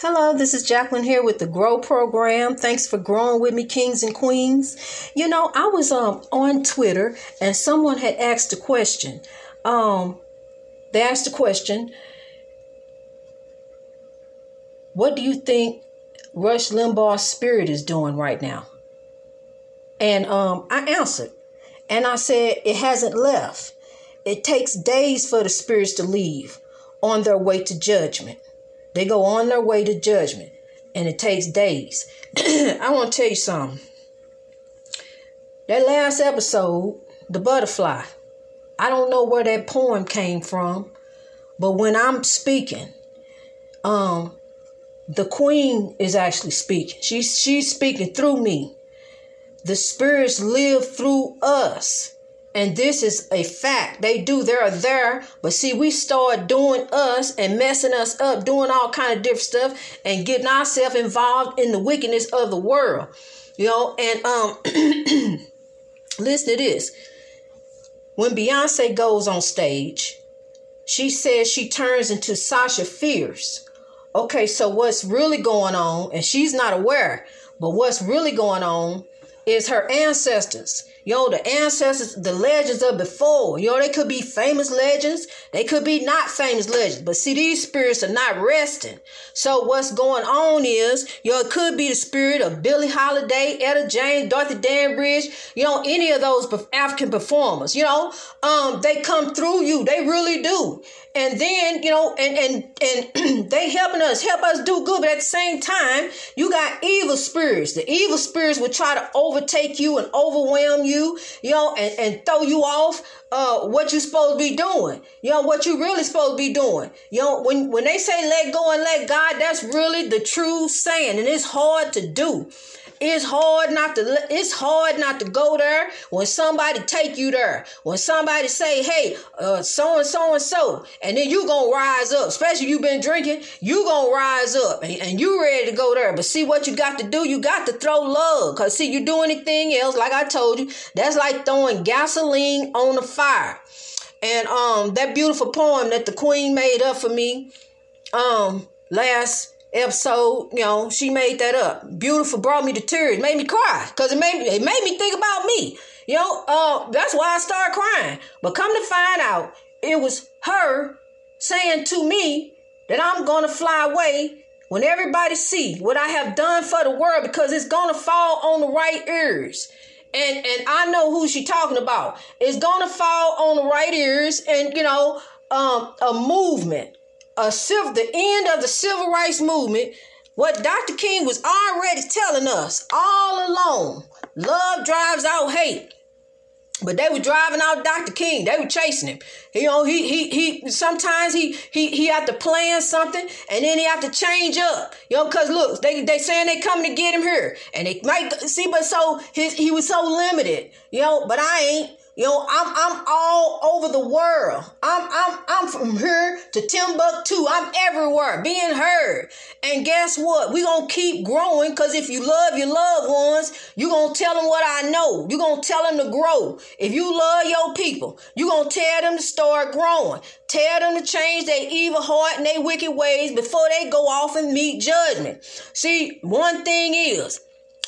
Hello, this is Jacqueline here with the Grow Program. Thanks for growing with me, kings and queens. You know, I was um on Twitter and someone had asked a question. Um, they asked a question. What do you think Rush Limbaugh's spirit is doing right now? And um, I answered, and I said it hasn't left. It takes days for the spirits to leave on their way to judgment. They go on their way to judgment, and it takes days. I want to tell you something. That last episode, The Butterfly, I don't know where that poem came from, but when I'm speaking, um, the queen is actually speaking. She's she's speaking through me. The spirits live through us. And this is a fact. They do. They're there. But see, we start doing us and messing us up, doing all kind of different stuff and getting ourselves involved in the wickedness of the world. You know, and um listen to this. When Beyonce goes on stage, she says she turns into Sasha Fierce. Okay, so what's really going on, and she's not aware, but what's really going on is her ancestors know, the ancestors, the legends of before. You know, they could be famous legends. They could be not famous legends. But see, these spirits are not resting. So what's going on is, you know, it could be the spirit of Billie Holiday, Etta James, Dorothy Dandridge, you know, any of those African performers, you know, um, they come through you. They really do and then you know and and and they helping us help us do good but at the same time you got evil spirits. The evil spirits will try to overtake you and overwhelm you you know and, and throw you off uh what you supposed to be doing you know what you really supposed to be doing. You know when when they say let go and let god that's really the true saying and it's hard to do it's hard not to it's hard not to go there when somebody take you there. When somebody say, "Hey, uh, so and so and so," and then you gonna rise up. Especially you been drinking, you gonna rise up and, and you ready to go there. But see what you got to do. You got to throw love. Cause see, you do anything else, like I told you, that's like throwing gasoline on the fire. And um, that beautiful poem that the Queen made up for me, um, last episode, you know, she made that up. Beautiful brought me to tears, made me cry because it made it made me think about me. You know, uh, that's why I started crying. But come to find out, it was her saying to me that I'm gonna fly away when everybody see what I have done for the world because it's gonna fall on the right ears. And and I know who she talking about. It's gonna fall on the right ears and you know, um, a movement civil, the end of the civil rights movement, what Dr. King was already telling us all along, love drives out hate. But they were driving out Dr. King. They were chasing him. You know, he he he. Sometimes he he he had to plan something, and then he had to change up. You know, cause look, they they saying they coming to get him here, and they might see, but so his he was so limited. You know, but I ain't. You know, I'm I'm all over the world. I'm I'm I'm from here to Timbuktu. I'm everywhere, being heard. And guess what? we gonna keep growing because if you love your loved ones, you gonna tell them what I know. you gonna tell them to grow. If you love your people, you gonna tell them to start growing. Tell them to change their evil heart and their wicked ways before they go off and meet judgment. See, one thing is,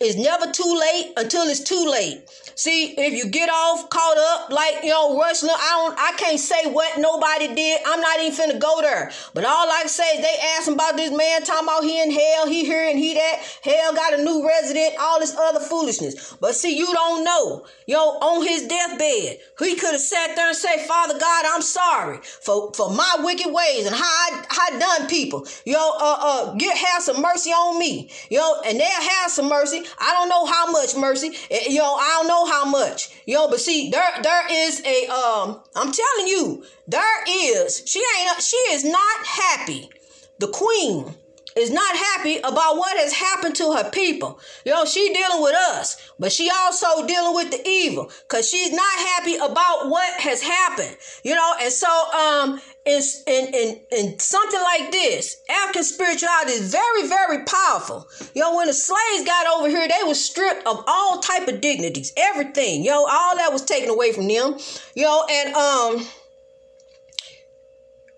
it's never too late until it's too late. See, if you get off caught up like you know, rush, I don't I can't say what nobody did. I'm not even finna go there. But all I can say is they asked him about this man talking about he in hell, he here and he that. Hell got a new resident, all this other foolishness. But see, you don't know. Yo, on his deathbed, he could have sat there and say, Father God, I'm sorry for, for my wicked ways and how I, how done people. Yo, uh uh get have some mercy on me. Yo, and they'll have some mercy. I don't know how much mercy. Eh, yo, I don't know how much. Yo, but see, there there is a um. I'm telling you, there is. She ain't. She is not happy. The queen is not happy about what has happened to her people. You know, she dealing with us, but she also dealing with the evil because she's not happy about what has happened. You know, and so um in, in, in, in something like this, African spirituality is very, very powerful. You know, when the slaves got over here, they were stripped of all type of dignities, everything. You know, all that was taken away from them. Know, and um,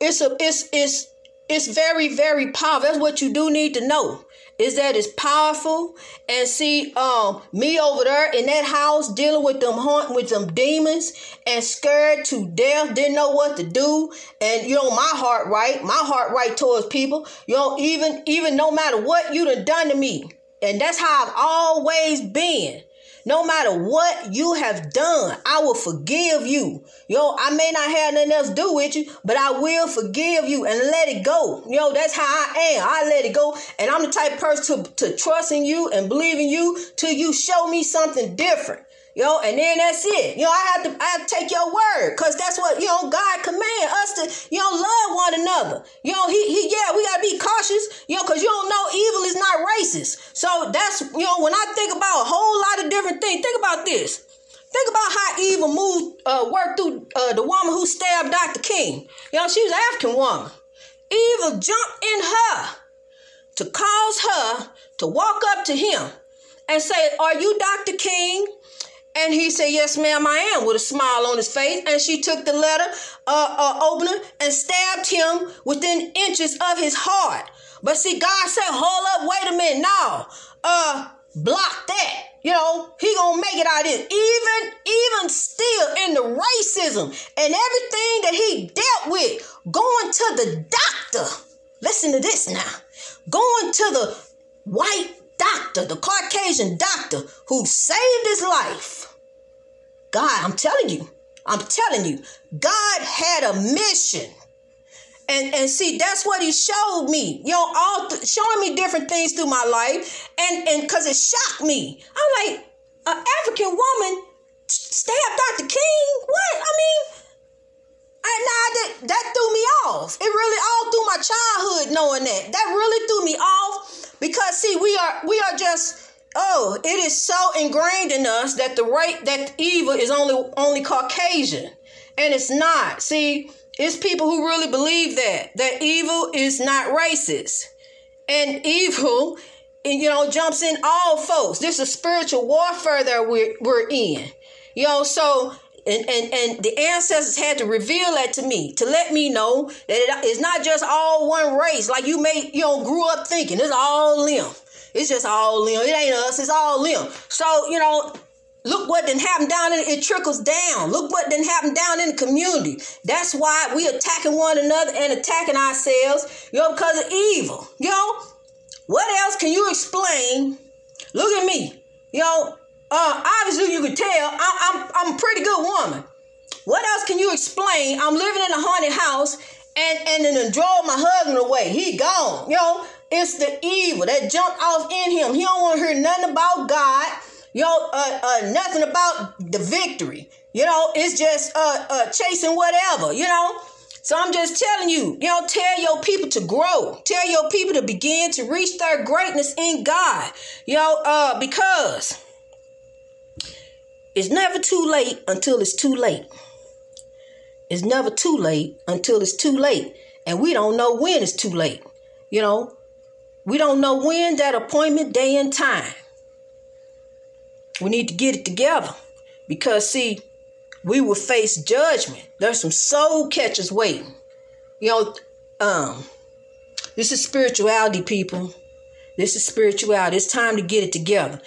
it's a it's it's it's very, very powerful. That's what you do need to know. Is that it's powerful. And see, um, me over there in that house dealing with them haunting with them demons and scared to death, didn't know what to do. And you know, my heart right, my heart right towards people. You know, even even no matter what you done done to me. And that's how I've always been. No matter what you have done, I will forgive you. Yo, I may not have nothing else to do with you, but I will forgive you and let it go. Yo, that's how I am. I let it go. And I'm the type person to, to trust in you and believe in you till you show me something different. Yo, and then that's it. You know, I have to I have to take your word. Cause that's what, you know, God command us to, you know, love one another. You know, he he yeah, we gotta be cautious, you know, cause you don't know evil is not racist. So that's you know, when I think about a whole lot of different things, think about this. Think about how evil moved, uh, worked through uh, the woman who stabbed Dr. King. You know, she was an African woman. Evil jumped in her to cause her to walk up to him and say, Are you Dr. King? And he said, Yes, ma'am, I am, with a smile on his face. And she took the letter uh, uh, opener and stabbed him within inches of his heart. But see, God said, Hold up, wait a minute. Now, uh, block that. You know, he gonna make it out of this. Even, even still in the racism and everything that he dealt with, going to the doctor. Listen to this now. Going to the white doctor, the Caucasian doctor who saved his life. God, I'm telling you, I'm telling you, God had a mission. And, and see, that's what he showed me, you know, all th- showing me different things through my life. And and because it shocked me. I'm like, an African woman stabbed Dr. King? What? I mean, I, nah, that, that threw me off. It really all through my childhood knowing that. That really threw me off because see, we are we are just oh, it is so ingrained in us that the right that evil is only only Caucasian. And it's not. See, it's people who really believe that that evil is not racist. And evil, you know, jumps in all folks. This is spiritual warfare that we're we're in. You know, so and, and, and the ancestors had to reveal that to me to let me know that it, it's not just all one race. Like you may you know grew up thinking it's all them. It's just all them. It ain't us. It's all them. So you know look what didn't happen down in it trickles down. Look what didn't happen down in the community. That's why we attacking one another and attacking ourselves you know because of evil. You know what else can you explain? Look at me. You know uh, obviously you can tell I, I'm I'm a pretty good woman. What else can you explain? I'm living in a haunted house and and then drove my husband away. He gone. You know, it's the evil that jumped off in him. He don't want to hear nothing about God. You know, uh, uh, nothing about the victory. You know, it's just uh, uh, chasing whatever. You know. So I'm just telling you, you know, tell your people to grow. Tell your people to begin to reach their greatness in God. You know, uh, because it's never too late until it's too late. It's never too late until it's too late. And we don't know when it's too late. You know, we don't know when that appointment day and time. We need to get it together because, see, we will face judgment. There's some soul catchers waiting. You know, um, this is spirituality, people. This is spirituality. It's time to get it together.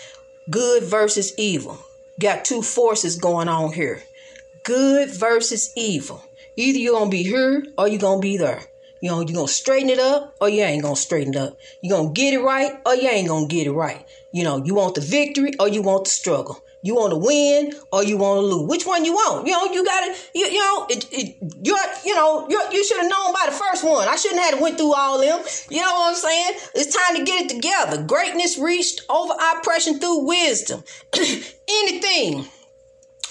Good versus evil got two forces going on here good versus evil. Either you're going to be here or you're going to be there. You know, you're going to straighten it up or you ain't going to straighten it up. You're going to get it right or you ain't going to get it right. You know, you want the victory or you want the struggle. You want to win or you want to lose. Which one you want? You know, you got to, you, you know, it, it, you're, you know, you're, you should have known by the first one. I shouldn't have went through all them. You know what I'm saying? It's time to get it together. Greatness reached over oppression through wisdom. Anything.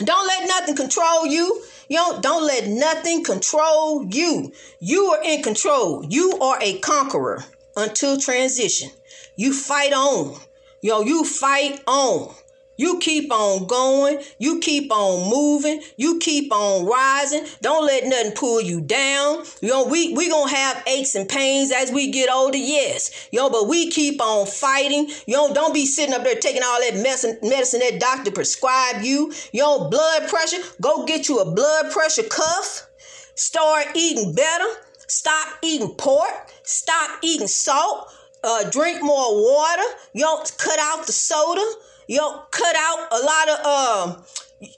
Don't let nothing control you. You know, don't let nothing control you. You are in control. You are a conqueror until transition. You fight on. Yo, you fight on. You keep on going. You keep on moving. You keep on rising. Don't let nothing pull you down. You know, we, we gonna have aches and pains as we get older, yes. You know, but we keep on fighting. You know, don't be sitting up there taking all that medicine, medicine that doctor prescribed you. You know, blood pressure, go get you a blood pressure cuff. Start eating better. Stop eating pork. stop eating salt, uh, drink more water, you know, cut out the soda, know, cut out a lot of um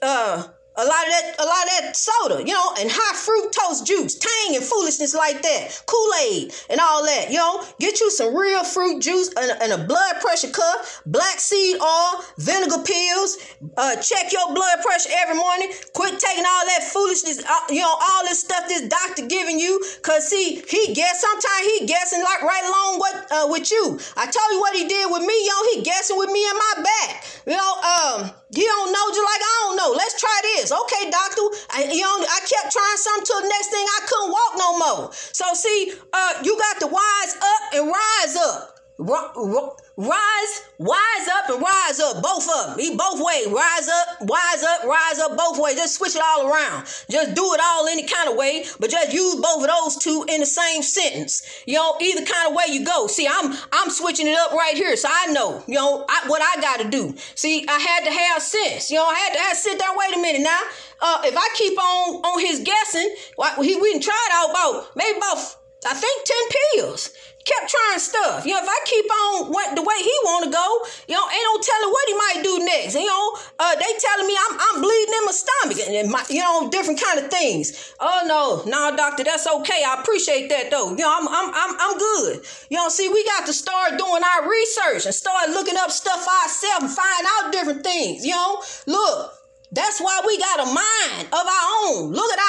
uh a lot of that, a lot of that soda, you know, and high fructose juice, tang and foolishness like that, Kool Aid and all that, you know. Get you some real fruit juice and, and a blood pressure cuff, black seed oil, vinegar pills. Uh, check your blood pressure every morning. Quit taking all that foolishness, uh, you know, all this stuff this doctor giving you. Cause see, he guess sometimes he guessing like right along what uh, with you. I told you what he did with me, yo. He guessing with me in my back. You know, um, he don't know just like I don't know. Let's try this. Okay, doctor. I, you know, I kept trying something till the next thing I couldn't walk no more. So see, uh, you got to wise up and rise up. Rise, wise up and rise up, both of them. He both ways. Rise up, wise up, rise up both ways. Just switch it all around. Just do it all any kind of way, but just use both of those two in the same sentence. You know, either kind of way you go. See, I'm I'm switching it up right here, so I know, you know, I, what I got to do. See, I had to have sense. You know, I had to, sit there. Wait a minute now. Uh, if I keep on on his guessing, well, he we it out about maybe about I think 10 pills. Kept trying stuff. You know, if I keep on what the way he want to go, you know, ain't no telling what he might do next. You know, uh, they telling me I'm, I'm bleeding in my stomach and my, you know, different kind of things. Oh no, no, doctor, that's okay. I appreciate that though. You know, I'm, I'm, I'm, I'm good. You know, see, we got to start doing our research and start looking up stuff ourselves and find out different things. You know, look, that's why we got a mind of our own. Look at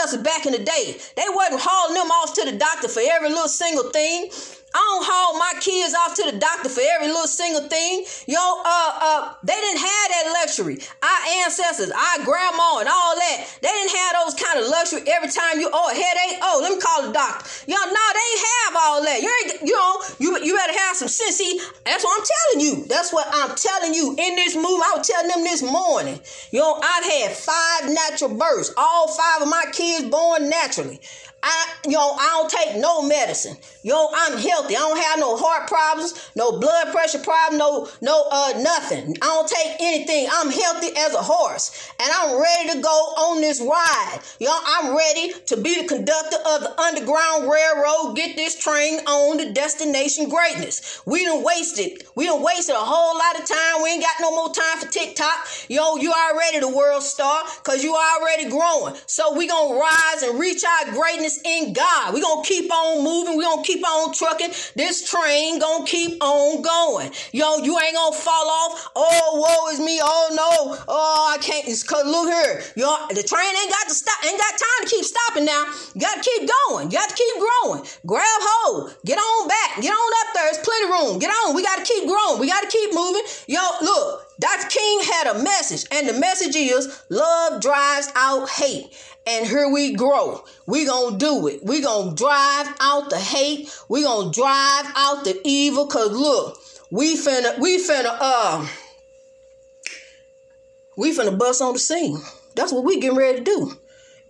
our ancestors back in the day. They wasn't hauling them off to the doctor for every little single thing. I don't haul my kids off to the doctor for every little single thing. Yo, uh, uh, they didn't have that luxury. Our ancestors, our grandma, and all that, they didn't have those kind of luxury. Every time you oh a headache, oh let me call the doctor. Yo, no, they have all that. You ain't, you know, you you better have some sense. See, that's what I'm telling you. That's what I'm telling you in this movie. I was telling them this morning. Yo, I've had five natural births. All five of my kids born naturally. I, yo, I don't take no medicine. Yo, I'm healthy. I don't have no heart problems, no blood pressure problem, no, no, uh, nothing. I don't take anything. I'm healthy as a horse, and I'm ready to go on this ride. Yo, I'm ready to be the conductor of the Underground Railroad. Get this train on to destination greatness. We done wasted. We done wasted a whole lot of time. We ain't got no more time for TikTok. Yo, you already the world star, cause you already growing. So we gonna rise and reach our greatness in God. We're going to keep on moving. We're going to keep on trucking. This train going to keep on going. Yo, you ain't going to fall off. Oh, woe is me. Oh, no. Oh, I can't. It's look here. Yo, the train ain't got to stop. Ain't got time to keep stopping now. You got to keep going. You got to keep growing. Grab hold. Get on back. Get on up there. It's plenty room. Get on. We got to keep growing. We got to keep moving. Yo, look. Dr. King had a message, and the message is love drives out hate and here we grow. We gonna do it. We gonna drive out the hate. We gonna drive out the evil. Cause look, we finna, we finna, uh, we finna bust on the scene. That's what we getting ready to do.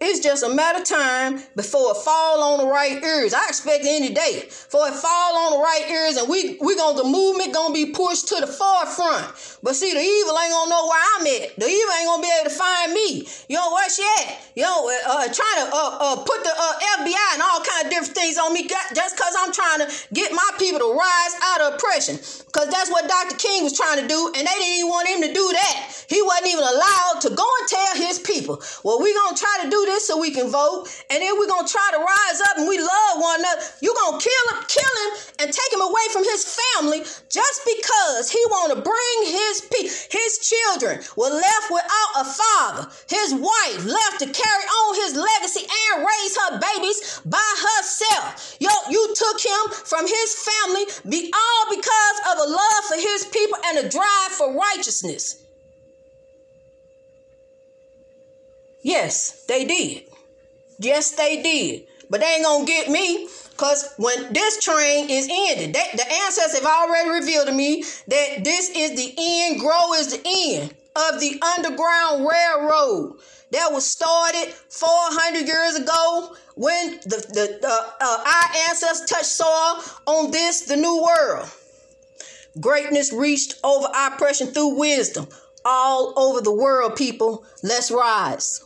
It's just a matter of time before it fall on the right ears. I expect any day for it fall on the right ears, and we we gonna the movement gonna be pushed to the forefront. But see, the evil ain't gonna know where I'm at. The evil ain't gonna be able to find me. You know where she at? You know, uh, uh trying to uh, uh, put the uh, FBI and all kind of different things on me just cause I'm trying to get my people to rise out of oppression. Cause that's what Dr. King was trying to do, and they didn't even want him to do that. He wasn't even allowed to go and tell his people. Well, we gonna try to do this so we can vote, and then we're gonna try to rise up and we love one another. You're gonna kill him, kill him, and take him away from his family just because he wanna bring his pe- his children were left without a father. His wife left to carry on his legacy and raise her babies by herself. Yo, you took him from his family, be all because of a love for his people and a drive for righteousness. Yes, they did. Yes, they did. But they ain't gonna get me. Cause when this train is ended, they, the ancestors have already revealed to me that this is the end, grow is the end of the Underground Railroad that was started 400 years ago when the, the, the uh, our ancestors touched soil on this, the new world. Greatness reached over oppression through wisdom all over the world, people. Let's rise.